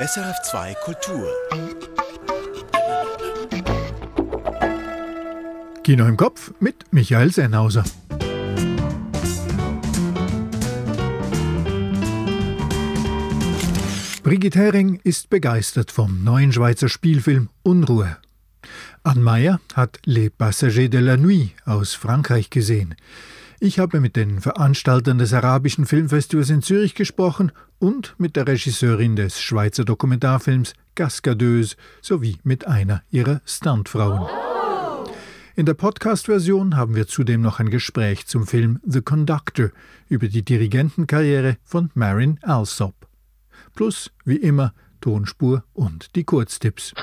SRF2 Kultur. Kino im Kopf mit Michael Sennhauser. Brigitte Hering ist begeistert vom neuen Schweizer Spielfilm Unruhe. Anne Meyer hat Les Passagers de la Nuit aus Frankreich gesehen. Ich habe mit den Veranstaltern des arabischen Filmfestivals in Zürich gesprochen und mit der Regisseurin des Schweizer Dokumentarfilms Cascadeuse sowie mit einer ihrer Stuntfrauen. In der Podcast-Version haben wir zudem noch ein Gespräch zum Film The Conductor über die Dirigentenkarriere von Marin Alsop. Plus, wie immer, Tonspur und die Kurztipps.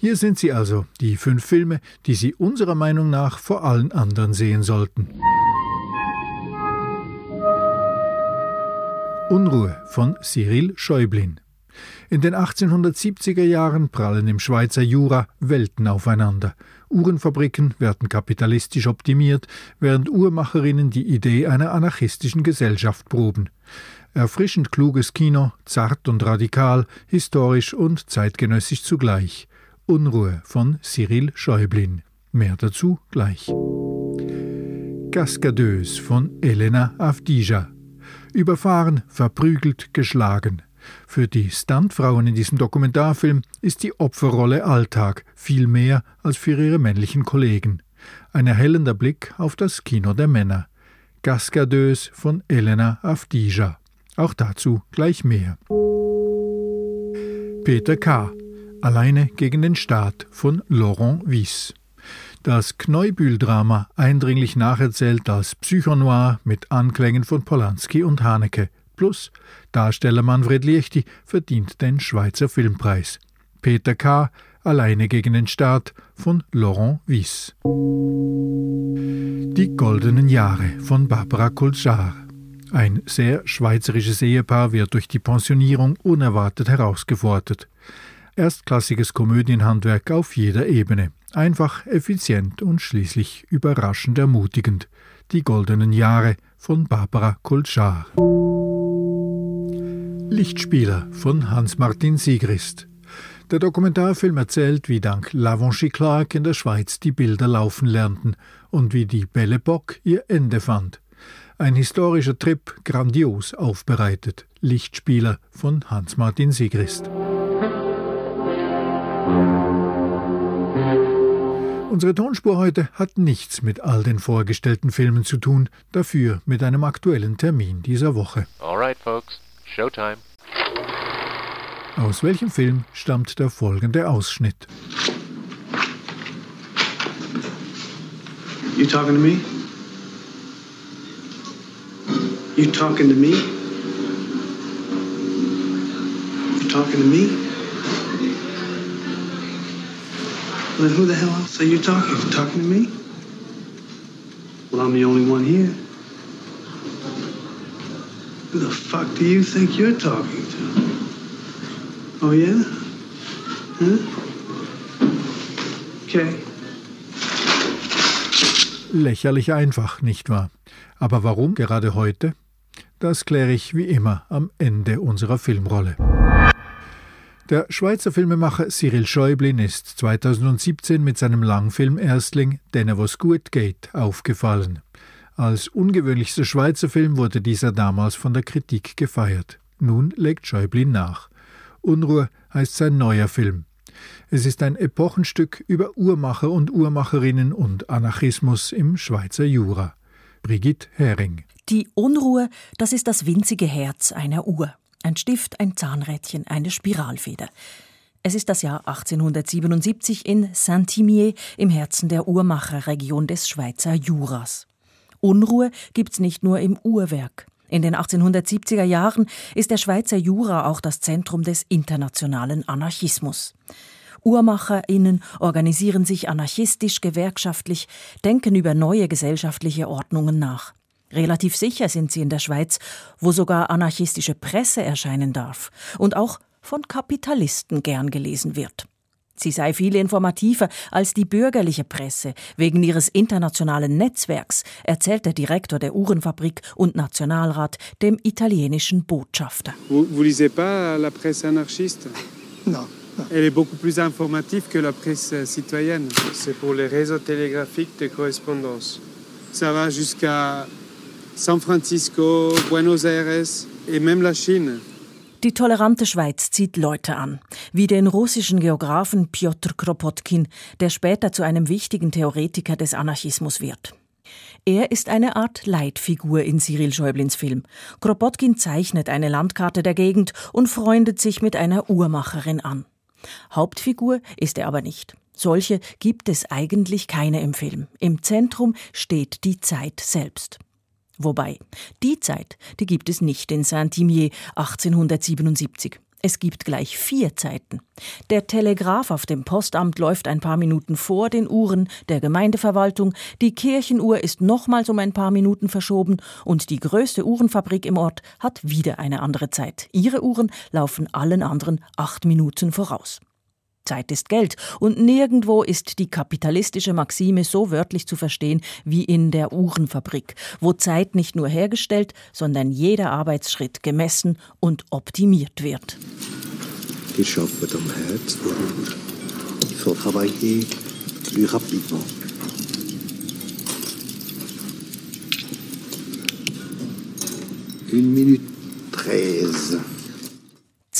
Hier sind sie also, die fünf Filme, die Sie unserer Meinung nach vor allen anderen sehen sollten. Unruhe von Cyril Schäublin. In den 1870er Jahren prallen im Schweizer Jura Welten aufeinander. Uhrenfabriken werden kapitalistisch optimiert, während Uhrmacherinnen die Idee einer anarchistischen Gesellschaft proben. Erfrischend kluges Kino, zart und radikal, historisch und zeitgenössisch zugleich. Unruhe von Cyril Schäublin. Mehr dazu gleich. Cascadeuse von Elena Avdija. Überfahren, verprügelt, geschlagen. Für die Stuntfrauen in diesem Dokumentarfilm ist die Opferrolle Alltag, viel mehr als für ihre männlichen Kollegen. Ein erhellender Blick auf das Kino der Männer. Cascadeuse von Elena Avdija. Auch dazu gleich mehr. Peter K. Alleine gegen den Staat von Laurent Wies. Das Kneubühl-Drama eindringlich nacherzählt als Psychonoir mit Anklängen von Polanski und Haneke. Plus Darsteller Manfred Liechti verdient den Schweizer Filmpreis. Peter K. Alleine gegen den Staat von Laurent Wies. Die goldenen Jahre von Barbara Kolschar. Ein sehr schweizerisches Ehepaar wird durch die Pensionierung unerwartet herausgefordert. Erstklassiges Komödienhandwerk auf jeder Ebene. Einfach, effizient und schließlich überraschend ermutigend. Die goldenen Jahre von Barbara Kolschar. Lichtspieler von Hans-Martin Siegrist. Der Dokumentarfilm erzählt, wie dank Lavonchi Clark in der Schweiz die Bilder laufen lernten und wie die Belle Bock ihr Ende fand. Ein historischer Trip, grandios aufbereitet. Lichtspieler von Hans-Martin Siegrist. Unsere Tonspur heute hat nichts mit all den vorgestellten Filmen zu tun, dafür mit einem aktuellen Termin dieser Woche. Alright, folks, Showtime. Aus welchem Film stammt der folgende Ausschnitt? You talking to me? You talking to me? You talking to me? Well, who the hell else are you talking to? Talking to me? Well, I'm the only one here. Who the fuck do you think you're talking to? Oh, yeah? Huh? Okay. Lächerlich einfach, nicht wahr? Aber warum gerade heute? Das kläre ich wie immer am Ende unserer Filmrolle. Der Schweizer Filmemacher Cyril Schäublin ist 2017 mit seinem Langfilm Erstling Denne was gut geht aufgefallen. Als ungewöhnlichster Schweizer Film wurde dieser damals von der Kritik gefeiert. Nun legt Schäublin nach. Unruhe heißt sein neuer Film. Es ist ein Epochenstück über Uhrmacher und Uhrmacherinnen und Anarchismus im Schweizer Jura. Brigitte Hering. Die Unruhe, das ist das winzige Herz einer Uhr. Ein Stift, ein Zahnrädchen, eine Spiralfeder. Es ist das Jahr 1877 in Saint-Imier im Herzen der Uhrmacherregion des Schweizer Juras. Unruhe gibt's nicht nur im Uhrwerk. In den 1870er Jahren ist der Schweizer Jura auch das Zentrum des internationalen Anarchismus. UhrmacherInnen organisieren sich anarchistisch, gewerkschaftlich, denken über neue gesellschaftliche Ordnungen nach. Relativ sicher sind sie in der Schweiz, wo sogar anarchistische Presse erscheinen darf und auch von Kapitalisten gern gelesen wird. Sie sei viel informativer als die bürgerliche Presse wegen ihres internationalen Netzwerks, erzählt der Direktor der Uhrenfabrik und Nationalrat dem italienischen Botschafter. Vous, vous lisez pas la presse anarchiste Non. Elle est beaucoup plus informative que la presse citoyenne. C'est pour les réseaux télégraphiques de correspondance. Ça va jusqu'à San Francisco, Buenos Aires et même la Chine. Die tolerante Schweiz zieht Leute an, wie den russischen Geographen Piotr Kropotkin, der später zu einem wichtigen Theoretiker des Anarchismus wird. Er ist eine Art Leitfigur in Cyril Schäublins Film. Kropotkin zeichnet eine Landkarte der Gegend und freundet sich mit einer Uhrmacherin an. Hauptfigur ist er aber nicht. Solche gibt es eigentlich keine im Film. Im Zentrum steht die Zeit selbst. Wobei, die Zeit, die gibt es nicht in Saint-Imier 1877. Es gibt gleich vier Zeiten. Der Telegraph auf dem Postamt läuft ein paar Minuten vor den Uhren der Gemeindeverwaltung, die Kirchenuhr ist nochmals um ein paar Minuten verschoben und die größte Uhrenfabrik im Ort hat wieder eine andere Zeit. Ihre Uhren laufen allen anderen acht Minuten voraus. Zeit ist Geld und nirgendwo ist die kapitalistische Maxime so wörtlich zu verstehen wie in der Uhrenfabrik, wo Zeit nicht nur hergestellt, sondern jeder Arbeitsschritt gemessen und optimiert wird. Ihr arbeitet am Herz der Uhr. Il faut travailler plus rapidement. Une minute treize.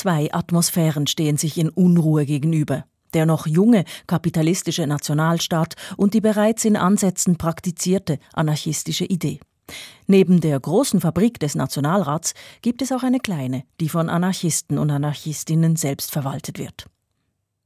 Zwei Atmosphären stehen sich in Unruhe gegenüber. Der noch junge kapitalistische Nationalstaat und die bereits in Ansätzen praktizierte anarchistische Idee. Neben der großen Fabrik des Nationalrats gibt es auch eine kleine, die von Anarchisten und Anarchistinnen selbst verwaltet wird.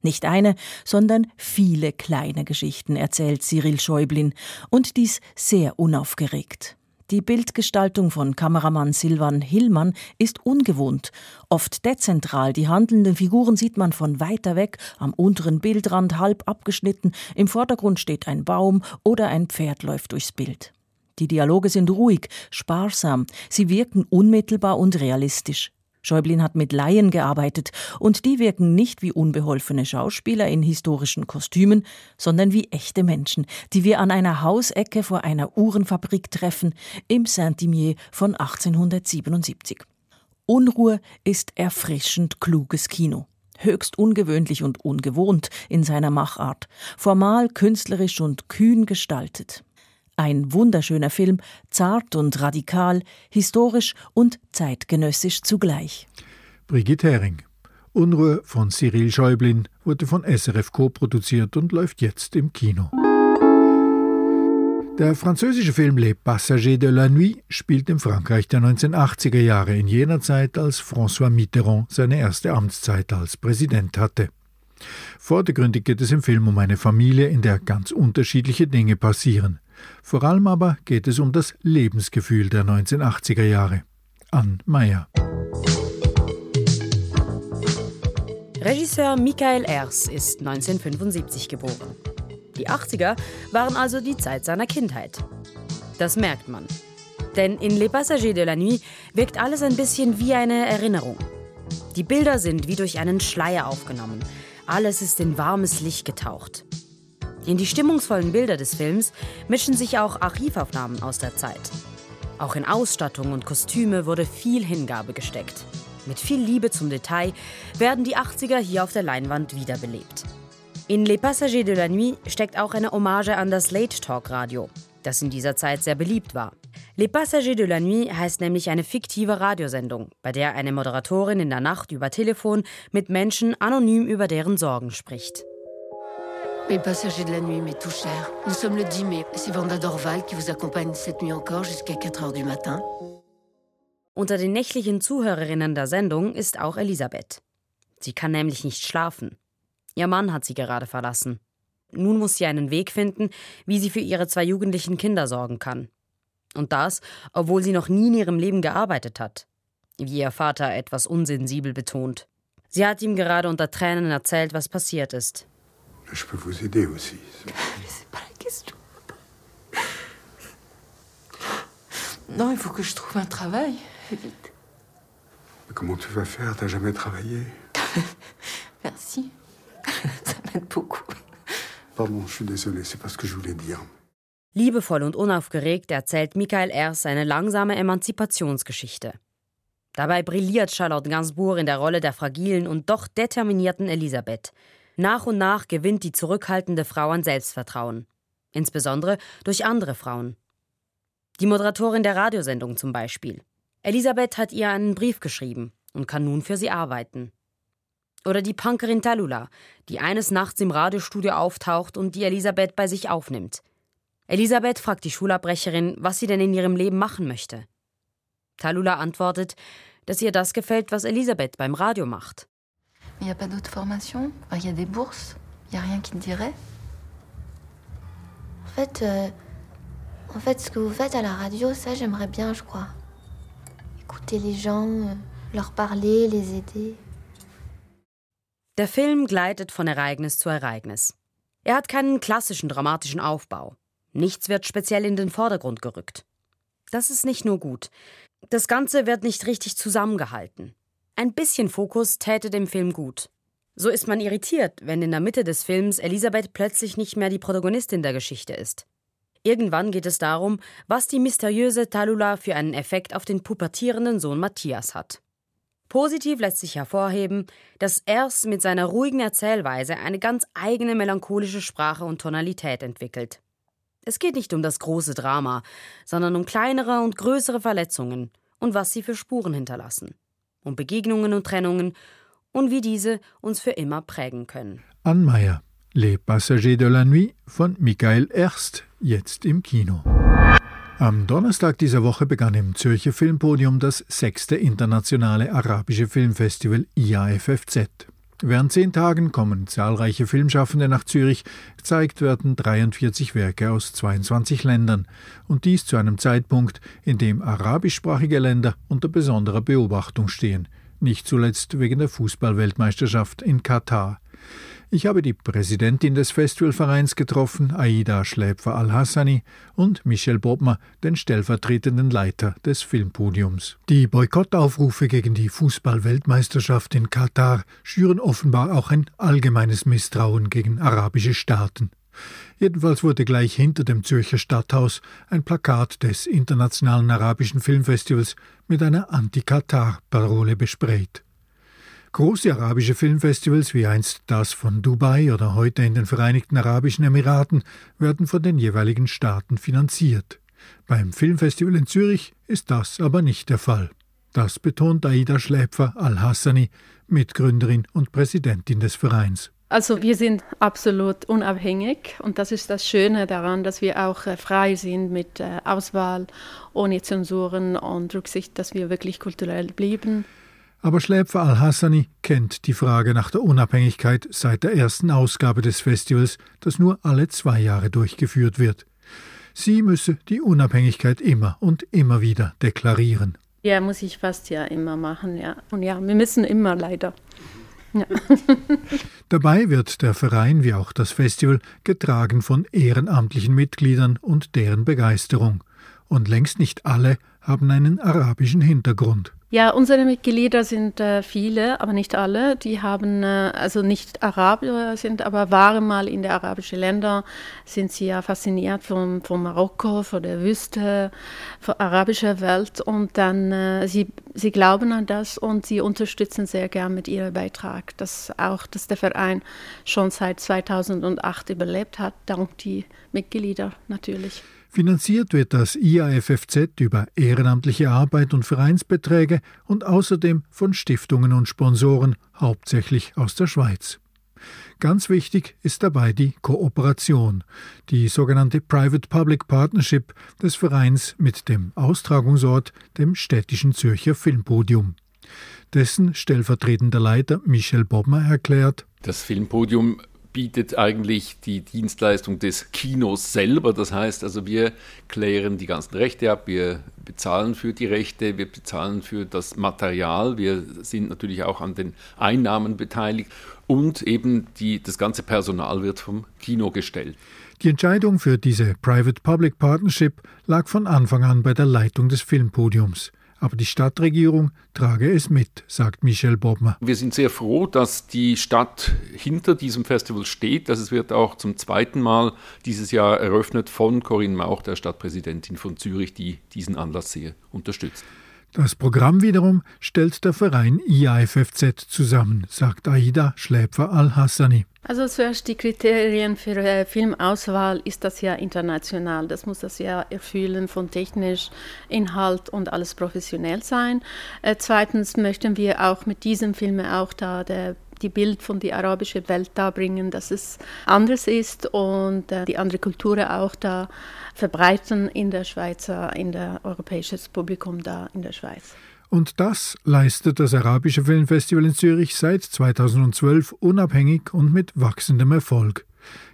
Nicht eine, sondern viele kleine Geschichten erzählt Cyril Schäublin und dies sehr unaufgeregt. Die Bildgestaltung von Kameramann Silvan Hillmann ist ungewohnt, oft dezentral. Die handelnden Figuren sieht man von weiter weg, am unteren Bildrand halb abgeschnitten. Im Vordergrund steht ein Baum oder ein Pferd läuft durchs Bild. Die Dialoge sind ruhig, sparsam, sie wirken unmittelbar und realistisch. Schäublin hat mit Laien gearbeitet und die wirken nicht wie unbeholfene Schauspieler in historischen Kostümen, sondern wie echte Menschen, die wir an einer Hausecke vor einer Uhrenfabrik treffen im Saint-Imier von 1877. Unruhe ist erfrischend kluges Kino. Höchst ungewöhnlich und ungewohnt in seiner Machart, formal, künstlerisch und kühn gestaltet. Ein wunderschöner Film, zart und radikal, historisch und zeitgenössisch zugleich. Brigitte Hering. Unruhe von Cyril Schäublin wurde von SRF co-produziert und läuft jetzt im Kino. Der französische Film Les Passagers de la Nuit spielt im Frankreich der 1980er Jahre in jener Zeit, als François Mitterrand seine erste Amtszeit als Präsident hatte. Vordergründig geht es im Film um eine Familie, in der ganz unterschiedliche Dinge passieren. Vor allem aber geht es um das Lebensgefühl der 1980er Jahre. Ann Meyer. Regisseur Michael Ers ist 1975 geboren. Die 80er waren also die Zeit seiner Kindheit. Das merkt man. Denn in Les Passagers de la Nuit wirkt alles ein bisschen wie eine Erinnerung. Die Bilder sind wie durch einen Schleier aufgenommen. Alles ist in warmes Licht getaucht. In die stimmungsvollen Bilder des Films mischen sich auch Archivaufnahmen aus der Zeit. Auch in Ausstattung und Kostüme wurde viel Hingabe gesteckt. Mit viel Liebe zum Detail werden die 80er hier auf der Leinwand wiederbelebt. In Les Passagers de la Nuit steckt auch eine Hommage an das Late Talk Radio, das in dieser Zeit sehr beliebt war. Les Passagers de la Nuit heißt nämlich eine fiktive Radiosendung, bei der eine Moderatorin in der Nacht über Telefon mit Menschen anonym über deren Sorgen spricht. Les passagers de la nuit m'est tout cher. Nous sommes le 10 mai. C'est Vanda Dorval qui vous accompagne cette nuit encore jusqu'à 4 heures du matin. Unter den nächtlichen Zuhörerinnen der Sendung ist auch Elisabeth. Sie kann nämlich nicht schlafen. Ihr Mann hat sie gerade verlassen. Nun muss sie einen Weg finden, wie sie für ihre zwei jugendlichen Kinder sorgen kann. Und das, obwohl sie noch nie in ihrem Leben gearbeitet hat. Wie ihr Vater etwas unsensibel betont. Sie hat ihm gerade unter Tränen erzählt, was passiert ist. Je peux vous aider aussi. Mais c'est pas la question. Non, il faut que je trouve un travail. Vite. Mais comment tu vas faire T'as jamais travaillé Merci. Ça m'aide beaucoup. Pardon, je suis désolé, c'est pas ce que je voulais dire. Liebevoll und unaufgeregt erzählt Michael Ers seine langsame Emanzipationsgeschichte. Dabei brilliert Charlotte Gainsbourg in der Rolle der fragilen und doch determinierten Elisabeth. Nach und nach gewinnt die zurückhaltende Frau an Selbstvertrauen. Insbesondere durch andere Frauen. Die Moderatorin der Radiosendung zum Beispiel. Elisabeth hat ihr einen Brief geschrieben und kann nun für sie arbeiten. Oder die Punkerin Talula, die eines Nachts im Radiostudio auftaucht und die Elisabeth bei sich aufnimmt. Elisabeth fragt die Schulabbrecherin, was sie denn in ihrem Leben machen möchte. Talula antwortet, dass ihr das gefällt, was Elisabeth beim Radio macht. Il n'y a pas d'autres formations Il y a des bourses Il n'y a rien qui te dirait En fait, euh, en fait, ce que vous faites à la radio, ça j'aimerais bien, je crois. Écouter les gens, euh, leur parler, les aider. Der Film gleitet von Ereignis zu Ereignis. Er hat keinen klassischen dramatischen Aufbau. Nichts wird speziell in den Vordergrund gerückt. Das ist nicht nur gut. Das Ganze wird nicht richtig zusammengehalten. Ein bisschen Fokus täte dem Film gut. So ist man irritiert, wenn in der Mitte des Films Elisabeth plötzlich nicht mehr die Protagonistin der Geschichte ist. Irgendwann geht es darum, was die mysteriöse Talula für einen Effekt auf den pubertierenden Sohn Matthias hat. Positiv lässt sich hervorheben, dass Ers mit seiner ruhigen Erzählweise eine ganz eigene melancholische Sprache und Tonalität entwickelt. Es geht nicht um das große Drama, sondern um kleinere und größere Verletzungen und was sie für Spuren hinterlassen, um Begegnungen und Trennungen und wie diese uns für immer prägen können. Ann Meyer, Les Passagers de la Nuit von Michael Erst, jetzt im Kino. Am Donnerstag dieser Woche begann im Zürcher Filmpodium das sechste internationale arabische Filmfestival IAFFZ. Während zehn Tagen kommen zahlreiche Filmschaffende nach Zürich, gezeigt werden 43 Werke aus 22 Ländern, und dies zu einem Zeitpunkt, in dem arabischsprachige Länder unter besonderer Beobachtung stehen, nicht zuletzt wegen der Fußballweltmeisterschaft in Katar. Ich habe die Präsidentin des Festivalvereins getroffen, Aida Schläpfer Al-Hassani, und Michel Bobmer, den stellvertretenden Leiter des Filmpodiums. Die Boykottaufrufe gegen die Fußballweltmeisterschaft in Katar schüren offenbar auch ein allgemeines Misstrauen gegen arabische Staaten. Jedenfalls wurde gleich hinter dem Zürcher Stadthaus ein Plakat des Internationalen Arabischen Filmfestivals mit einer Anti-Katar-Parole besprayt. Große arabische Filmfestivals wie einst das von Dubai oder heute in den Vereinigten Arabischen Emiraten werden von den jeweiligen Staaten finanziert. Beim Filmfestival in Zürich ist das aber nicht der Fall. Das betont Aida Schläpfer Al-Hassani, Mitgründerin und Präsidentin des Vereins. Also wir sind absolut unabhängig und das ist das Schöne daran, dass wir auch äh, frei sind mit äh, Auswahl, ohne Zensuren und Rücksicht, dass wir wirklich kulturell blieben. Aber Schläpfer al-Hassani kennt die Frage nach der Unabhängigkeit seit der ersten Ausgabe des Festivals, das nur alle zwei Jahre durchgeführt wird. Sie müsse die Unabhängigkeit immer und immer wieder deklarieren. Ja, muss ich fast ja immer machen, ja. Und ja, wir müssen immer leider. Ja. Dabei wird der Verein wie auch das Festival getragen von ehrenamtlichen Mitgliedern und deren Begeisterung. Und längst nicht alle haben einen arabischen Hintergrund. Ja, unsere Mitglieder sind äh, viele, aber nicht alle. Die haben, äh, also nicht Araber sind, aber waren mal in den arabischen Ländern, sind sie ja fasziniert von, von Marokko, von der Wüste, von der arabischen Welt. Und dann, äh, sie, sie glauben an das und sie unterstützen sehr gern mit ihrem Beitrag. Das auch, dass der Verein schon seit 2008 überlebt hat, dank die Mitglieder natürlich. Finanziert wird das IAFFZ über ehrenamtliche Arbeit und Vereinsbeträge und außerdem von Stiftungen und Sponsoren, hauptsächlich aus der Schweiz. Ganz wichtig ist dabei die Kooperation, die sogenannte Private-Public Partnership des Vereins mit dem Austragungsort, dem städtischen Zürcher Filmpodium. Dessen stellvertretender Leiter Michel Bobmer erklärt, das Filmpodium bietet eigentlich die Dienstleistung des Kinos selber. Das heißt also, wir klären die ganzen Rechte ab, wir bezahlen für die Rechte, wir bezahlen für das Material, wir sind natürlich auch an den Einnahmen beteiligt und eben die, das ganze Personal wird vom Kino gestellt. Die Entscheidung für diese Private-Public Partnership lag von Anfang an bei der Leitung des Filmpodiums. Aber die Stadtregierung trage es mit, sagt Michel Bobmer. Wir sind sehr froh, dass die Stadt hinter diesem Festival steht. Dass es wird auch zum zweiten Mal dieses Jahr eröffnet von Corinne Mauch, der Stadtpräsidentin von Zürich, die diesen Anlass sehr unterstützt. Das Programm wiederum stellt der Verein IAFFZ zusammen, sagt Aida Schläpfer Al-Hassani. Also zuerst die Kriterien für äh, Filmauswahl ist das ja international. Das muss das ja erfüllen von technisch, Inhalt und alles professionell sein. Äh, zweitens möchten wir auch mit diesem Film auch da der die Bild von der arabischen Welt da bringen, dass es anders ist und äh, die andere Kultur auch da verbreiten in der Schweiz, in der europäisches Publikum da in der Schweiz. Und das leistet das Arabische Filmfestival in Zürich seit 2012 unabhängig und mit wachsendem Erfolg.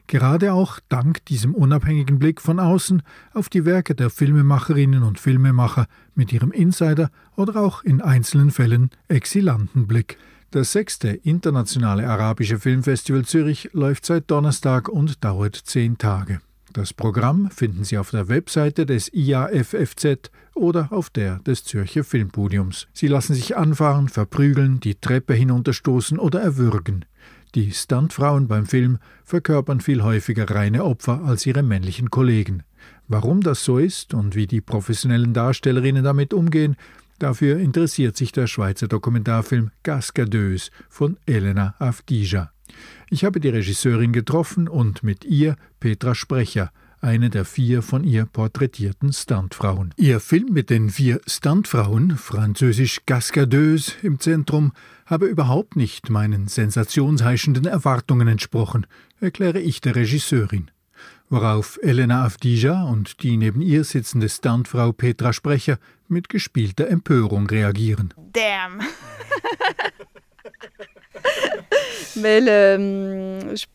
Gerade auch dank diesem unabhängigen Blick von außen auf die Werke der Filmemacherinnen und Filmemacher mit ihrem Insider oder auch in einzelnen Fällen exilanten Blick. Das sechste internationale arabische Filmfestival Zürich läuft seit Donnerstag und dauert zehn Tage. Das Programm finden Sie auf der Webseite des IAFFZ oder auf der des Zürcher Filmpodiums. Sie lassen sich anfahren, verprügeln, die Treppe hinunterstoßen oder erwürgen. Die Stuntfrauen beim Film verkörpern viel häufiger reine Opfer als ihre männlichen Kollegen. Warum das so ist und wie die professionellen Darstellerinnen damit umgehen, Dafür interessiert sich der Schweizer Dokumentarfilm Cascadeuse von Elena Avdija. Ich habe die Regisseurin getroffen und mit ihr Petra Sprecher, eine der vier von ihr porträtierten Stuntfrauen. Ihr Film mit den vier Stuntfrauen, französisch Cascadeuse, im Zentrum, habe überhaupt nicht meinen sensationsheischenden Erwartungen entsprochen, erkläre ich der Regisseurin worauf Elena Avdija und die neben ihr sitzende Stuntfrau Petra Sprecher mit gespielter Empörung reagieren. Damn. Mais le, je,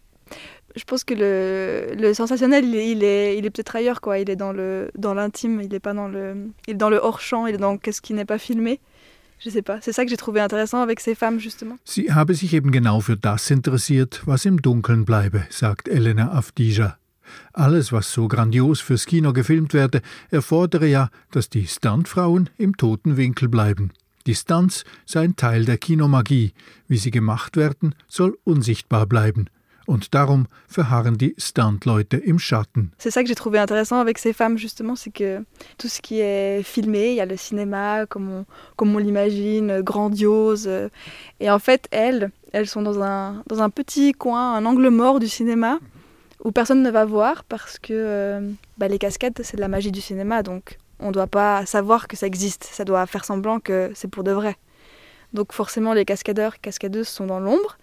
je, pense que le, le sensationnel, il est, il est, il est peut-être ailleurs, quoi. Il est dans le, dans l'intime, il est pas dans le, il est dans le hors champ, il est dans qu'est-ce qui n'est pas filmé. Je sais pas. C'est ça que j'ai trouvé intéressant avec ces femmes justement. Sie habe sich eben genau für das interessiert, was im Dunkeln bleibe, sagt Elena Avdija. Alles, was so grandios fürs Kino gefilmt werde, erfordere ja, dass die Stuntfrauen im toten Winkel bleiben. Die Stunts seien Teil der Kinomagie. Wie sie gemacht werden, soll unsichtbar bleiben. Und darum verharren die Stunt-Leute im Schatten. C'est ça que j'ai trouvé intéressant avec ces femmes, justement, c'est que tout ce qui est filmé, il y a le cinéma comme on, comme on l'imagine, grandiose. Et en fait, elles, elles sont dans un, dans un petit coin, un angle mort du cinéma où personne ne va voir parce que euh, bah, les cascades, c'est de la magie du cinéma, donc on ne doit pas savoir que ça existe, ça doit faire semblant que c'est pour de vrai. Donc forcément, les cascadeurs, cascadeuses sont dans l'ombre,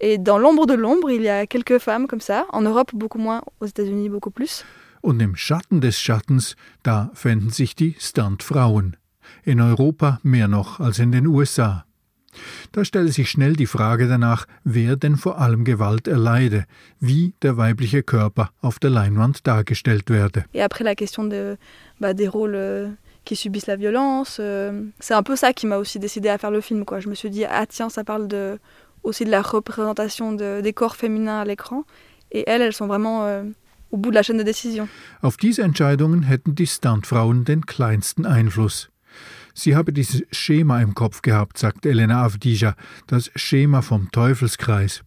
et dans l'ombre de l'ombre, il y a quelques femmes comme ça, en Europe beaucoup moins, aux États-Unis beaucoup plus. Und im Schatten des Schattens, da fänden sich die Stuntfrauen. In Europa mehr noch als in den USA. Da stelle sich schnell die Frage danach, wer denn vor allem Gewalt erleide, wie der weibliche Körper auf der Leinwand dargestellt werde. Et après la question de, bah, des rôles euh, qui subissent la violence, euh, c'est un peu ça qui m'a aussi décidé à faire le film. Quoi. Je me suis dit, ah tiens, ça parle de, aussi de la représentation de, des corps féminins à l'écran. Et elles, elles sont vraiment euh, au bout de la chaîne de décision. Auf diese Entscheidungen hätten die Stuntfrauen den kleinsten Einfluss. Sie habe dieses Schema im Kopf gehabt, sagt Elena Avdija, das Schema vom Teufelskreis.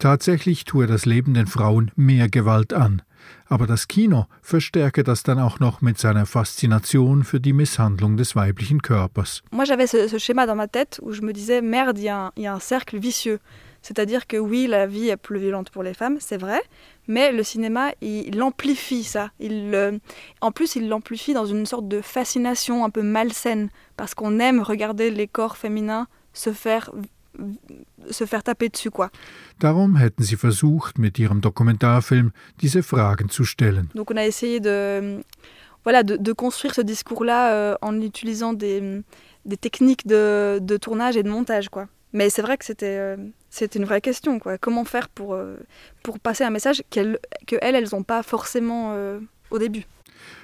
Tatsächlich tue das Leben den Frauen mehr Gewalt an, aber das Kino verstärke das dann auch noch mit seiner Faszination für die Misshandlung des weiblichen Körpers. Moi j'avais ce, ce schéma dans ma tête où je me disais merde, il y, y a un cercle vicieux. C'est-à-dire que oui, la vie est plus violente pour les femmes, c'est vrai, mais le cinéma, il, amplifie ça. Il, euh, en plus, il l'amplifie dans une sorte de fascination un peu malsaine, parce qu'on aime regarder les corps féminins se faire se faire taper dessus, quoi. Darum hätten sie versucht, mit ihrem Dokumentarfilm diese Fragen zu stellen. Donc on a essayé de, voilà, de, de construire ce discours-là euh, en utilisant des, des techniques de, de, tournage et de montage, quoi. Mais c'est vrai que c'était euh, c'était une vraie question. Quoi. Comment faire pour, euh, pour passer un message qu'elles, que elles, elles n'ont pas forcément euh, au début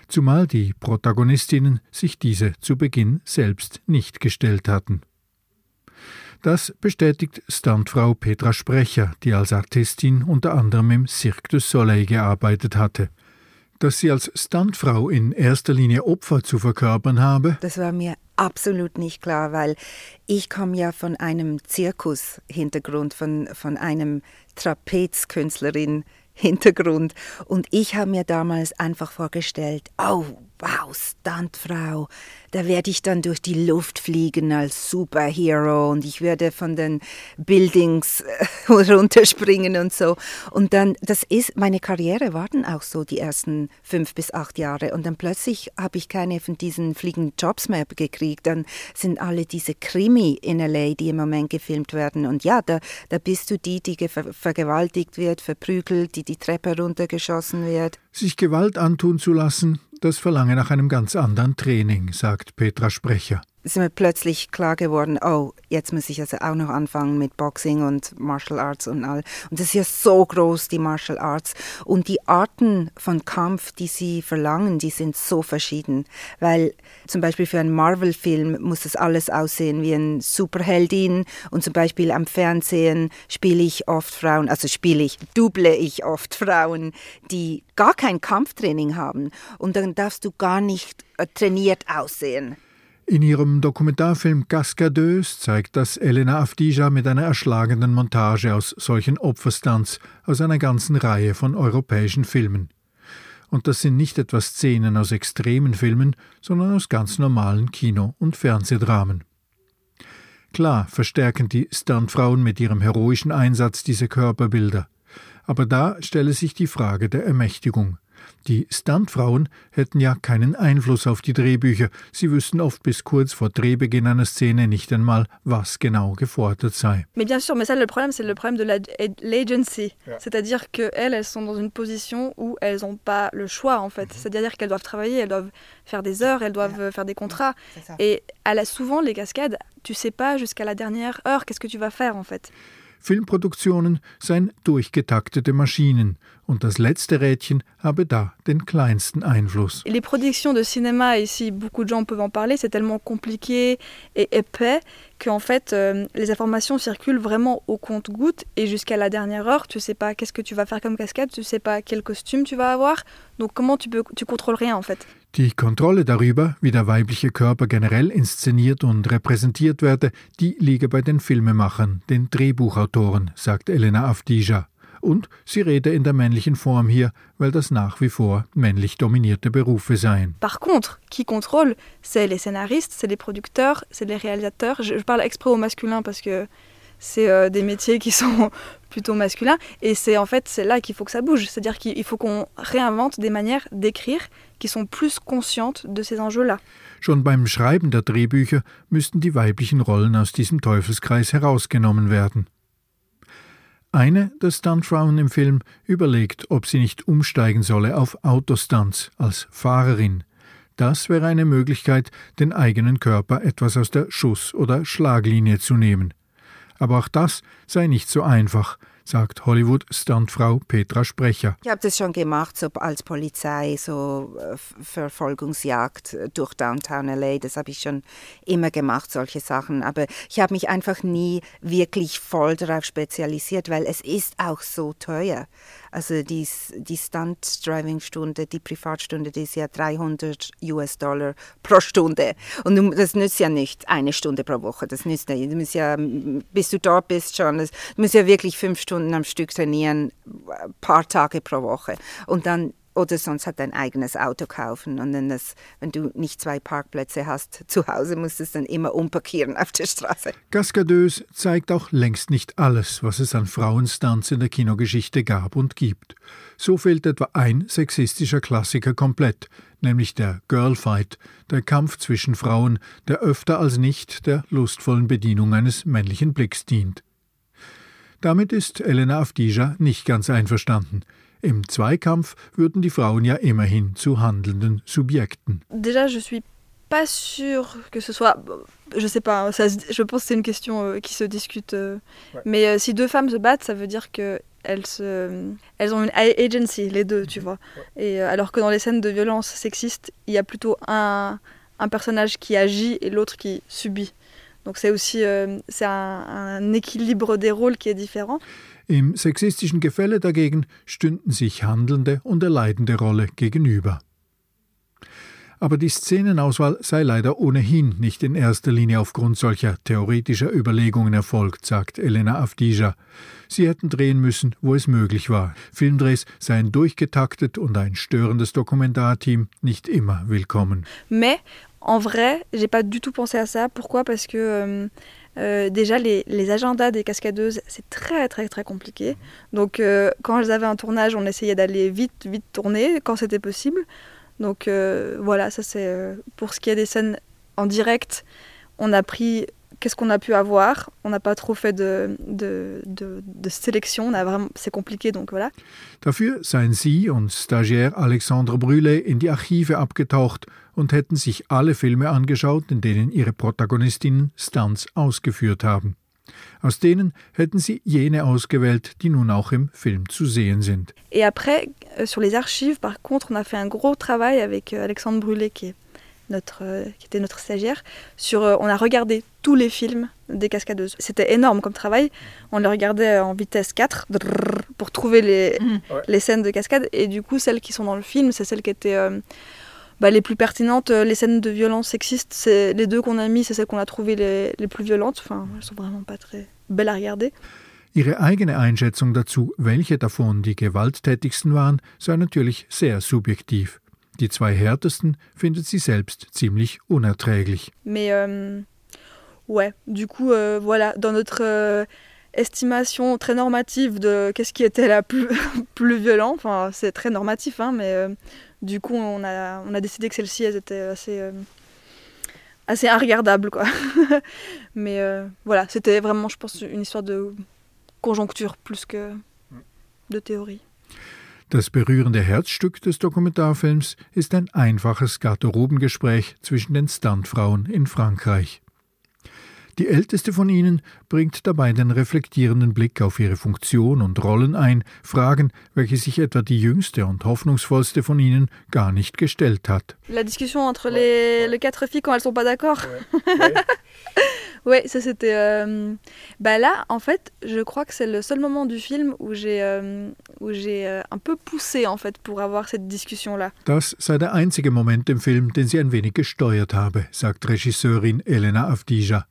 Zumal die Protagonistinnen sich diese zu Beginn selbst nicht gestellt hatten. Das bestätigt Stuntfrau Petra Sprecher, die als Artistin unter anderem im Cirque du Soleil gearbeitet hatte. Dass sie als Stuntfrau in erster Linie Opfer zu verkörpern habe? Das war mir absolut nicht klar, weil ich komme ja von einem Zirkus-Hintergrund, von, von einem Trapezkünstlerin Hintergrund. Und ich habe mir damals einfach vorgestellt, oh, wow, Stuntfrau, da werde ich dann durch die Luft fliegen als Superhero und ich werde von den Buildings äh, runterspringen und so. Und dann, das ist, meine Karriere war dann auch so die ersten fünf bis acht Jahre. Und dann plötzlich habe ich keine von diesen fliegenden Jobs mehr gekriegt. Dann sind alle diese Krimi in LA, die im Moment gefilmt werden. Und ja, da, da bist du die, die ver vergewaltigt wird, verprügelt, die die Treppe runtergeschossen wird. Sich Gewalt antun zu lassen, das verlange nach einem ganz anderen Training, sagt Petra Sprecher ist mir plötzlich klar geworden, oh, jetzt muss ich also auch noch anfangen mit Boxing und Martial Arts und all. Und das ist ja so groß, die Martial Arts. Und die Arten von Kampf, die sie verlangen, die sind so verschieden. Weil zum Beispiel für einen Marvel-Film muss das alles aussehen wie ein Superheldin. Und zum Beispiel am Fernsehen spiele ich oft Frauen, also spiele ich, double ich oft Frauen, die gar kein Kampftraining haben. Und dann darfst du gar nicht äh, trainiert aussehen. In ihrem Dokumentarfilm Cascadeuse zeigt das Elena Avdija mit einer erschlagenden Montage aus solchen Opferstunts aus einer ganzen Reihe von europäischen Filmen. Und das sind nicht etwa Szenen aus extremen Filmen, sondern aus ganz normalen Kino- und Fernsehdramen. Klar verstärken die Stuntfrauen mit ihrem heroischen Einsatz diese Körperbilder. Aber da stelle sich die Frage der Ermächtigung. Die Stuntfrauen hätten ja keinen Einfluss auf die Drehbücher. Sie wüssten oft bis kurz vor Drehbeginn einer Szene nicht einmal, was genau gefordert sei. Mais bien sûr, mais ça le problème, c'est le problème de l'agency. La, C'est-à-dire qu'elles, elles sont dans une position où elles n'ont pas le choix en fait. -hmm. C'est-à-dire qu'elles doivent travailler, elles doivent faire des heures, elles doivent faire des contrats. Et elle a souvent les cascades, tu sais pas jusqu'à la dernière heure qu'est-ce que tu vas faire en fait. Filmproduktionen seien durchgetaktete Maschinen und das letzte Rädchen habe da den kleinsten Einfluss. Les productions de cinéma, ici beaucoup de gens peuvent en parler, c'est tellement compliqué et épais qu'en fait euh, les informations circulent vraiment au compte-goutte et jusqu'à la dernière heure, tu sais pas qu'est-ce que tu vas faire comme cascade, tu sais pas quel costume tu vas avoir, donc comment tu peux, tu contrôles rien en fait. Die Kontrolle darüber, wie der weibliche Körper generell inszeniert und repräsentiert werde, die liege bei den Filmemachern, den Drehbuchautoren, sagt Elena Avdija. Und sie rede in der männlichen Form hier, weil das nach wie vor männlich dominierte Berufe seien. Par contre, qui contrôle, c'est les scénaristes, c'est les producteurs, c'est les réalisateurs. Je, parle exprès au masculin parce que c'est euh, des métiers qui sont plutôt masculins et c'est en fait c'est là qu'il faut que ça bouge c'est-à-dire qu'il faut qu'on réinvente des manières d'écrire qui sont plus conscientes de ces enjeux-là. Schon beim Schreiben der Drehbücher müssten die weiblichen Rollen aus diesem Teufelskreis herausgenommen werden. Eine der Stuntfrauen im Film überlegt, ob sie nicht umsteigen solle auf Autostunts als Fahrerin. Das wäre eine Möglichkeit, den eigenen Körper etwas aus der Schuss- oder Schlaglinie zu nehmen. Aber auch das sei nicht so einfach, sagt Hollywood-Stuntfrau Petra Sprecher. Ich habe das schon gemacht, so als Polizei, so äh, Verfolgungsjagd durch Downtown LA. Das habe ich schon immer gemacht, solche Sachen. Aber ich habe mich einfach nie wirklich voll darauf spezialisiert, weil es ist auch so teuer. Also die, die Stunt-Driving-Stunde, die Privatstunde, die ist ja 300 US-Dollar pro Stunde. Und das nützt ja nicht eine Stunde pro Woche. Das nützt ja, du musst ja bis du dort bist schon, du musst ja wirklich fünf Stunden am Stück trainieren, ein paar Tage pro Woche. Und dann oder sonst halt dein eigenes Auto kaufen. Und dann das, wenn du nicht zwei Parkplätze hast zu Hause, musst du es dann immer umparkieren auf der Straße. Cascadeuse zeigt auch längst nicht alles, was es an Frauenstunts in der Kinogeschichte gab und gibt. So fehlt etwa ein sexistischer Klassiker komplett, nämlich der Girlfight, der Kampf zwischen Frauen, der öfter als nicht der lustvollen Bedienung eines männlichen Blicks dient. Damit ist Elena Avdija nicht ganz einverstanden. Im Zweikampf würden die Frauen ja immerhin zu handelnden Subjekten. Déjà, je suis pas sûre que ce soit. Je sais pas, ça, je pense que c'est une question euh, qui se discute. Euh, ouais. Mais euh, si deux femmes se battent, ça veut dire que elles, se, elles ont une agency, les deux, tu vois. Ouais. Et alors que dans les scènes de violence sexiste, il y a plutôt un, un personnage qui agit et l'autre qui subit. Donc c'est aussi euh, c'est un, un équilibre des rôles qui est différent. Im sexistischen Gefälle dagegen stünden sich handelnde und erleidende Rolle gegenüber. Aber die Szenenauswahl sei leider ohnehin nicht in erster Linie aufgrund solcher theoretischer Überlegungen erfolgt, sagt Elena Avdija. Sie hätten drehen müssen, wo es möglich war. Filmdrehs seien durchgetaktet und ein störendes Dokumentarteam nicht immer willkommen. Mais en vrai, j'ai pas du tout pensé à ça. Pourquoi Parce que euh, euh, déjà les, agendas des cascadeuses, c'est très très très compliqué. Donc euh, quand elles avaient un tournage, on essayait d'aller vite vite tourner quand c'était possible. Donc euh, voilà, ça c'est pour ce qui est des scènes en direct. On a pris qu'est-ce qu'on a pu avoir? On n'a pas trop fait de, de, de, de sélection. C'est compliqué, donc voilà. Dafür seien Sie und Stagiaire Alexandre Brûlé in die Archive abgetaucht und hätten sich alle Filme angeschaut, in denen ihre Protagonistinnen Stunts ausgeführt haben. Aus denen hätten sie jene ausgewählt, die nun auch im Film zu sehen sind. Et après, euh, sur les archives, par contre, on a fait un gros travail avec euh, Alexandre Brûlé, qui, est notre, euh, qui était notre stagiaire. Sur, on a regardé tous les films des cascadeuses. C'était énorme comme travail. On les regardait en vitesse 4 pour trouver les, mmh. les scènes de cascade. Et du coup, celles qui sont dans le film, c'est celles qui étaient euh, bah, les plus pertinentes. Les scènes de violence sexiste, c'est les deux qu'on a mis, c'est celles qu'on a trouvées les, les, plus violentes. Enfin, elles sont vraiment pas très belles à regarder. Ihre eigene Einschätzung dazu, welche davon die gewalttätigsten waren, sei natürlich sehr subjektiv. Die zwei härtesten findet sie selbst ziemlich unerträglich. Mais euh, ouais, du coup, euh, voilà, dans notre euh, estimation très normative de qu'est-ce qui était la plus, plus violent, enfin c'est très normatif, hein, mais euh, du coup on a, on a décidé que celles-ci elles étaient assez, euh, assez inregardables quoi. mais euh, voilà, c'était vraiment, je pense, une histoire de conjoncture plus que de Theorie. Das berührende Herzstück des Dokumentarfilms ist ein einfaches Garderobengespräch zwischen den Stuntfrauen in Frankreich. Die älteste von ihnen bringt dabei den reflektierenden Blick auf ihre Funktion und Rollen ein, Fragen, welche sich etwa die jüngste und hoffnungsvollste von ihnen gar nicht gestellt hat. La discussion entre les, les quatre filles quand elles sont pas d'accord. Ouais. Ouais, ça c'était. Euh... Bah là, en fait, je crois que c'est le seul moment du film où j'ai euh, où j'ai euh, un peu poussé en fait pour avoir cette discussion là. Das sei der einzige Moment im Film, den sie ein wenig gesteuert habe, sagt Regisseurin Elena Avdija.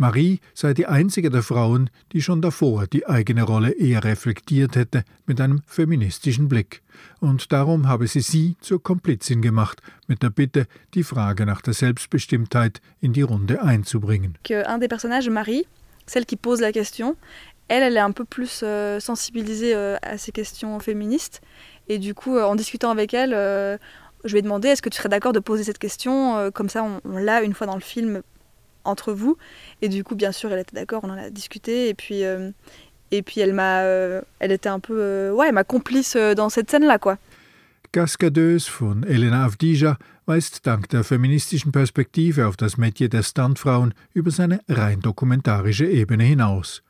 Marie sei die einzige der Frauen, die schon davor die eigene Rolle eher reflektiert hätte mit einem feministischen Blick. Und darum habe sie sie zur Komplizin gemacht, mit der Bitte, die Frage nach der Selbstbestimmtheit in die Runde einzubringen. Un des personnages, Marie, celle qui pose la question, elle, elle est un peu plus euh, sensibilisée euh, à ces questions féministes. Et du coup, euh, en discutant avec elle, euh, je lui ai demandé est-ce que tu serais d'accord de poser cette question euh, Comme ça, on, on l'a une fois dans le film entre vous. Et du coup, bien sûr, elle était d'accord, on en a discuté. Et puis, euh, et puis elle m'a, euh, elle était un peu, euh, ouais, ma complice dans cette scène-là, quoi. Cascadeuse von Elena Avdija weist dank der feministischen Perspektive auf das Metier der Stuntfrauen über seine rein dokumentarische Ebene hinaus.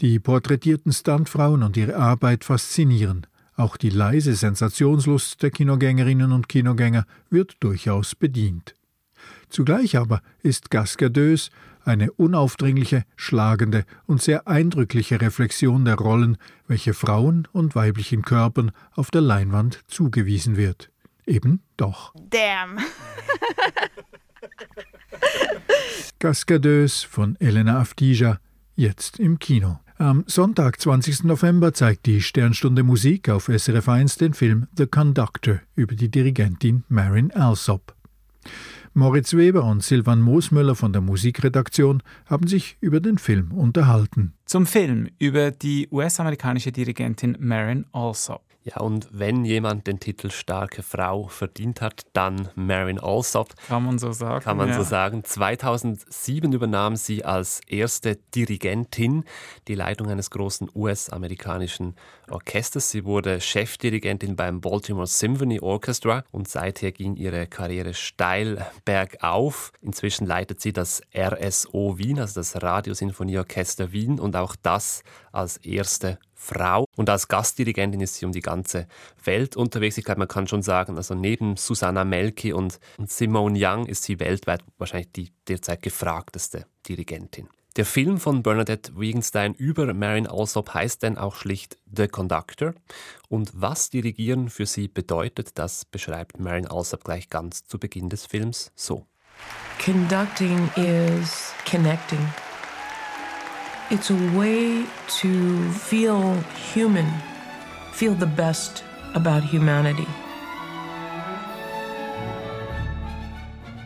Die porträtierten Stuntfrauen und ihre Arbeit faszinieren. Auch die leise Sensationslust der Kinogängerinnen und Kinogänger wird durchaus bedient. Zugleich aber ist Cascadeuse eine unaufdringliche, schlagende und sehr eindrückliche Reflexion der Rollen, welche Frauen und weiblichen Körpern auf der Leinwand zugewiesen wird. Eben doch. Damn. Cascadeuse von Elena Avdija, jetzt im Kino. Am Sonntag, 20. November, zeigt die Sternstunde Musik auf SRF 1 den Film The Conductor über die Dirigentin Marin Alsop. Moritz Weber und Silvan Moosmüller von der Musikredaktion haben sich über den Film unterhalten. Zum Film über die US-amerikanische Dirigentin Marin Alsop. Ja, und wenn jemand den Titel starke Frau verdient hat, dann Marin Alsop. Kann man so sagen. Kann man ja. so sagen. 2007 übernahm sie als erste Dirigentin die Leitung eines großen US-amerikanischen Orchesters. Sie wurde Chefdirigentin beim Baltimore Symphony Orchestra und seither ging ihre Karriere steil bergauf. Inzwischen leitet sie das RSO Wien, also das Radiosinfonieorchester Wien und auch das als erste Frau. Und als Gastdirigentin ist sie um die ganze Welt unterwegs. Ich glaube, man kann schon sagen, also neben Susanna Melki und Simone Young ist sie weltweit wahrscheinlich die derzeit gefragteste Dirigentin. Der Film von Bernadette Wittgenstein über Marin Alsop heißt denn auch schlicht The Conductor. Und was Dirigieren für sie bedeutet, das beschreibt Marin Alsop gleich ganz zu Beginn des Films so. Conducting is connecting. It's a way to feel human, feel the best about humanity.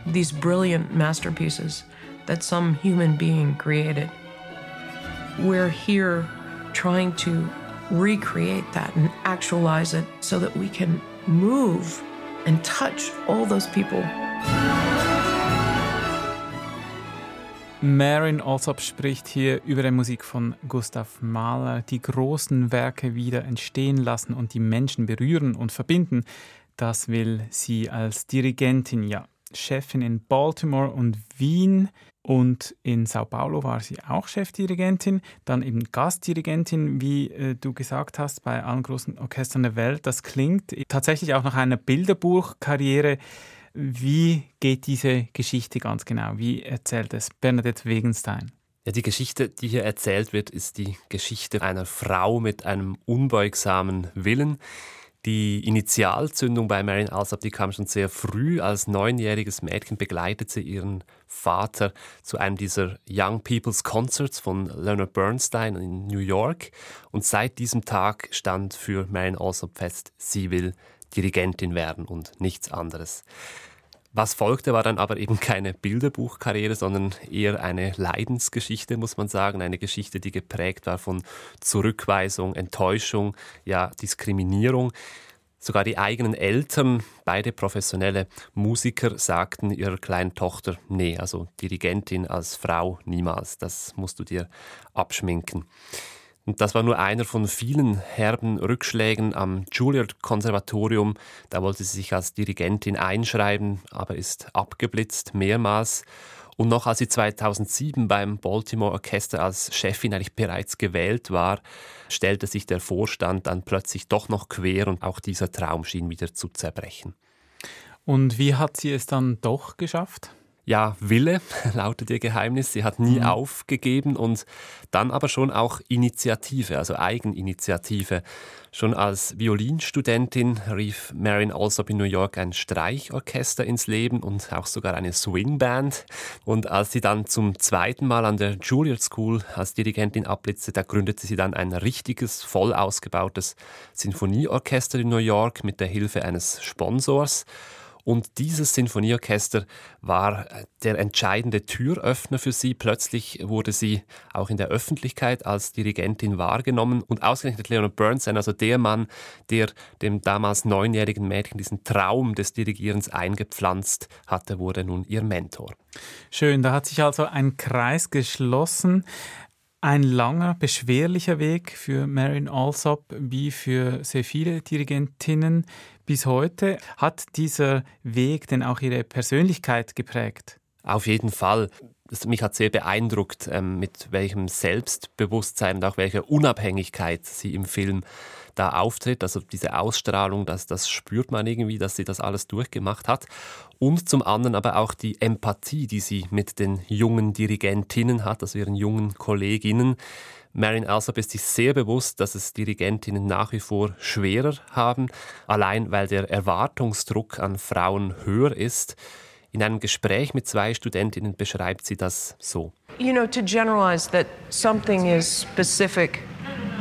These brilliant masterpieces that some human being created. We're here trying to recreate that and actualize it so that we can move and touch all those people. Marin Alsop spricht hier über die Musik von Gustav Mahler, die großen Werke wieder entstehen lassen und die Menschen berühren und verbinden. Das will sie als Dirigentin, ja, Chefin in Baltimore und Wien und in Sao Paulo war sie auch Chefdirigentin, dann eben Gastdirigentin, wie äh, du gesagt hast, bei allen großen Orchestern der Welt. Das klingt tatsächlich auch nach einer Bilderbuchkarriere. Wie geht diese Geschichte ganz genau? Wie erzählt es Bernadette Wegenstein? Ja, die Geschichte, die hier erzählt wird, ist die Geschichte einer Frau mit einem unbeugsamen Willen, die Initialzündung bei Marion Alsop, die kam schon sehr früh. Als neunjähriges Mädchen begleitet sie ihren Vater zu einem dieser Young People's Concerts von Leonard Bernstein in New York. Und seit diesem Tag stand für Marion Alsop fest, sie will Dirigentin werden und nichts anderes. Was folgte, war dann aber eben keine Bilderbuchkarriere, sondern eher eine Leidensgeschichte, muss man sagen. Eine Geschichte, die geprägt war von Zurückweisung, Enttäuschung, ja, Diskriminierung. Sogar die eigenen Eltern, beide professionelle Musiker, sagten ihrer kleinen Tochter, nee, also Dirigentin als Frau niemals, das musst du dir abschminken. Und das war nur einer von vielen herben Rückschlägen am Juilliard-Konservatorium. Da wollte sie sich als Dirigentin einschreiben, aber ist abgeblitzt mehrmals. Und noch als sie 2007 beim Baltimore Orchester als Chefin eigentlich bereits gewählt war, stellte sich der Vorstand dann plötzlich doch noch quer und auch dieser Traum schien wieder zu zerbrechen. Und wie hat sie es dann doch geschafft? Ja, Wille lautet ihr Geheimnis. Sie hat nie mhm. aufgegeben und dann aber schon auch Initiative, also Eigeninitiative. Schon als Violinstudentin rief Marin Alsop in New York ein Streichorchester ins Leben und auch sogar eine Swingband. Und als sie dann zum zweiten Mal an der Juilliard School als Dirigentin abblitzte, da gründete sie dann ein richtiges, voll ausgebautes Sinfonieorchester in New York mit der Hilfe eines Sponsors. Und dieses Sinfonieorchester war der entscheidende Türöffner für sie. Plötzlich wurde sie auch in der Öffentlichkeit als Dirigentin wahrgenommen. Und ausgerechnet Leonard Bernstein, also der Mann, der dem damals neunjährigen Mädchen diesen Traum des Dirigierens eingepflanzt hatte, wurde nun ihr Mentor. Schön, da hat sich also ein Kreis geschlossen. Ein langer, beschwerlicher Weg für Marin Alsop wie für sehr viele Dirigentinnen bis heute. Hat dieser Weg denn auch Ihre Persönlichkeit geprägt? Auf jeden Fall. Das, mich hat sehr beeindruckt, ähm, mit welchem Selbstbewusstsein und auch welcher Unabhängigkeit sie im Film da auftritt. Also diese Ausstrahlung, das, das spürt man irgendwie, dass sie das alles durchgemacht hat. Und zum anderen aber auch die Empathie, die sie mit den jungen Dirigentinnen hat, also ihren jungen Kolleginnen. Marin Alsop ist sich sehr bewusst, dass es Dirigentinnen nach wie vor schwerer haben, allein weil der Erwartungsdruck an Frauen höher ist. In einem Gespräch mit zwei Studentinnen beschreibt sie das so. You know, to generalize that something is specific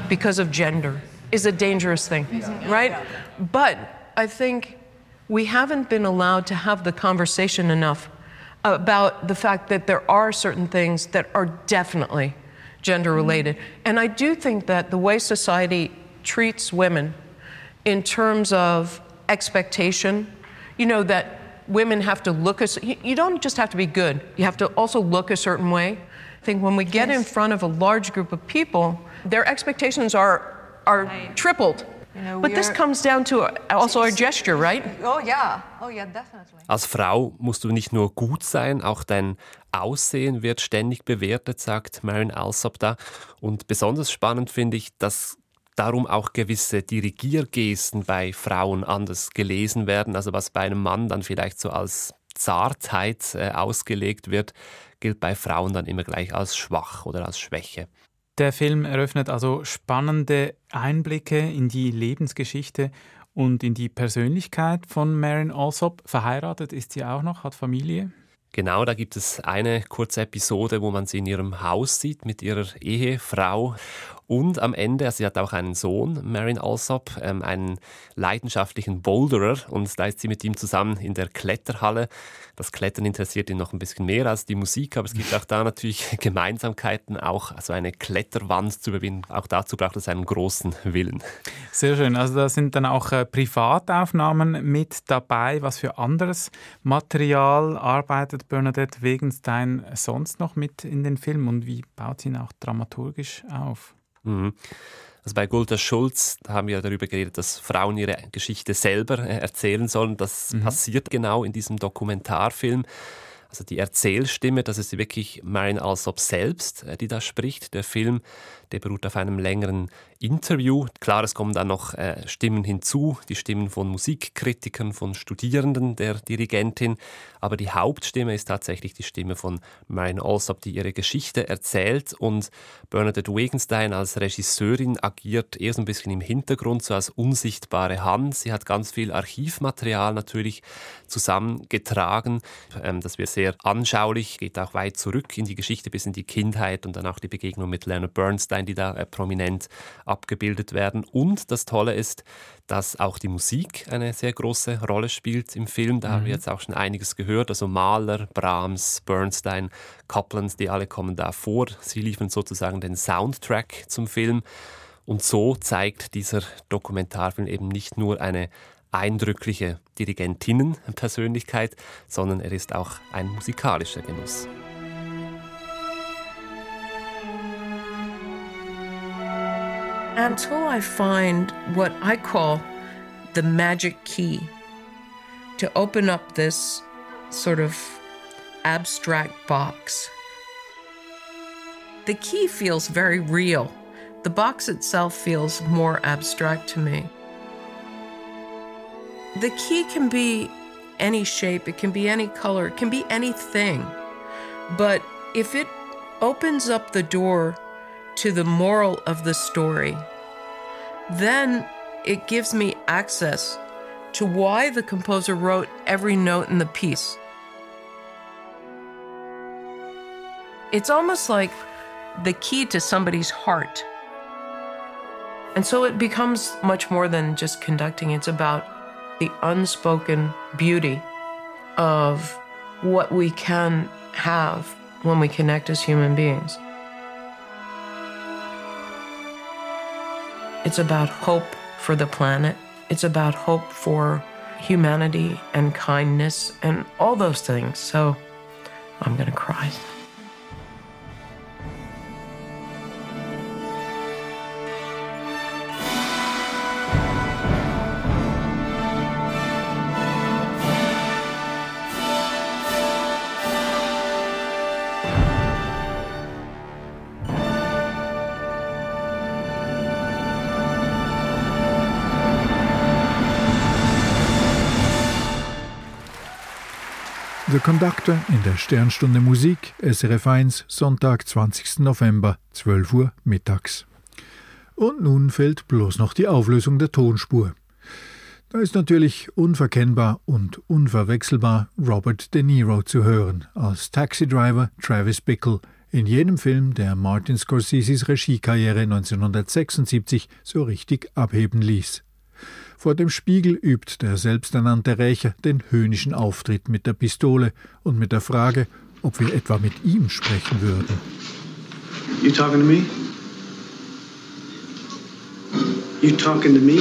because of gender is a dangerous thing, right? But I think we haven't been allowed to have the conversation enough about the fact that there are certain things that are definitely gender related. Mm-hmm. And I do think that the way society treats women in terms of expectation, you know, that women have to look, a, you don't just have to be good, you have to also look a certain way. I think when we get yes. in front of a large group of people, their expectations are, are right. tripled. You know, But this comes down to also our gesture, right? Oh yeah, oh yeah, definitely. Als Frau musst du nicht nur gut sein, auch dein Aussehen wird ständig bewertet, sagt Marin Alsop da. Und besonders spannend finde ich, dass darum auch gewisse Dirigiergesten bei Frauen anders gelesen werden. Also was bei einem Mann dann vielleicht so als Zartheit äh, ausgelegt wird, gilt bei Frauen dann immer gleich als schwach oder als Schwäche. Der Film eröffnet also spannende Einblicke in die Lebensgeschichte und in die Persönlichkeit von Marin Alsop. Verheiratet ist sie auch noch, hat Familie. Genau, da gibt es eine kurze Episode, wo man sie in ihrem Haus sieht mit ihrer Ehefrau. Und am Ende, also sie hat auch einen Sohn, Marin Alsop, ähm, einen leidenschaftlichen Boulderer. Und da ist sie mit ihm zusammen in der Kletterhalle. Das Klettern interessiert ihn noch ein bisschen mehr als die Musik, aber es gibt auch da natürlich Gemeinsamkeiten, auch also eine Kletterwand zu überwinden. Auch dazu braucht es einen großen Willen. Sehr schön. Also da sind dann auch äh, Privataufnahmen mit dabei. Was für anderes Material arbeitet Bernadette Wegenstein sonst noch mit in den Film und wie baut sie ihn auch dramaturgisch auf? Mhm. Also bei Gulda Schulz haben wir darüber geredet, dass Frauen ihre Geschichte selber äh, erzählen sollen. Das mhm. passiert genau in diesem Dokumentarfilm. Also die Erzählstimme, das ist wirklich Marin Alsop selbst, äh, die da spricht. Der Film, der beruht auf einem längeren Interview. Klar, es kommen dann noch äh, Stimmen hinzu, die Stimmen von Musikkritikern, von Studierenden der Dirigentin. Aber die Hauptstimme ist tatsächlich die Stimme von Marion Alsop, die ihre Geschichte erzählt. Und Bernadette Wegenstein als Regisseurin agiert eher so ein bisschen im Hintergrund, so als unsichtbare Hand. Sie hat ganz viel Archivmaterial natürlich zusammengetragen. Ähm, das wird sehr anschaulich, geht auch weit zurück in die Geschichte bis in die Kindheit und dann auch die Begegnung mit Leonard Bernstein, die da äh, prominent abgebildet werden. Und das Tolle ist, dass auch die Musik eine sehr große Rolle spielt im Film. Da mhm. haben wir mhm. jetzt auch schon einiges gehört. Also Mahler, Brahms, Bernstein, Copland, die alle kommen da vor. Sie liefern sozusagen den Soundtrack zum Film. Und so zeigt dieser Dokumentarfilm eben nicht nur eine eindrückliche Dirigentinnenpersönlichkeit, sondern er ist auch ein musikalischer Genuss. Until I find what I call the magic key to open up this sort of abstract box. The key feels very real. The box itself feels more abstract to me. The key can be any shape, it can be any color, it can be anything. But if it opens up the door to the moral of the story, then it gives me access to why the composer wrote every note in the piece. It's almost like the key to somebody's heart. And so it becomes much more than just conducting, it's about the unspoken beauty of what we can have when we connect as human beings. It's about hope for the planet. It's about hope for humanity and kindness and all those things. So I'm going to cry. Conductor in der Sternstunde Musik, SRF 1, Sonntag, 20. November, 12 Uhr mittags. Und nun fehlt bloß noch die Auflösung der Tonspur. Da ist natürlich unverkennbar und unverwechselbar Robert De Niro zu hören, als Taxi-Driver Travis Bickle, in jenem Film, der Martin Scorseses Regiekarriere 1976 so richtig abheben ließ. Vor dem Spiegel übt der selbsternannte Rächer den höhnischen Auftritt mit der Pistole und mit der Frage, ob wir etwa mit ihm sprechen würden. You talking to me? You talking to me?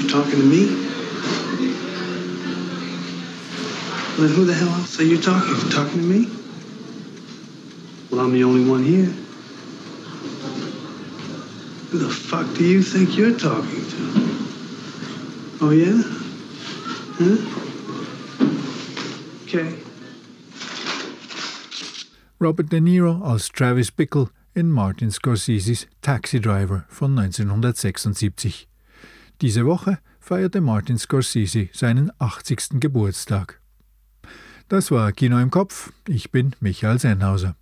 You talking to me? Then who the hell else are you talking? You talking to me? Well, I'm the only one here. Who the fuck do you think you're talking to? Oh, yeah? Huh? Okay. Robert De Niro als Travis Bickle in Martin Scorseses Taxi Driver von 1976. Diese Woche feierte Martin Scorsese seinen 80. Geburtstag. Das war Kino im Kopf. Ich bin Michael Sennhauser.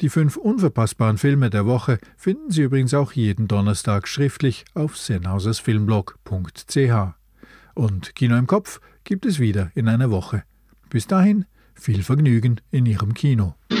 Die fünf unverpassbaren Filme der Woche finden Sie übrigens auch jeden Donnerstag schriftlich auf sennhausersfilmblog.ch. Und Kino im Kopf gibt es wieder in einer Woche. Bis dahin viel Vergnügen in Ihrem Kino.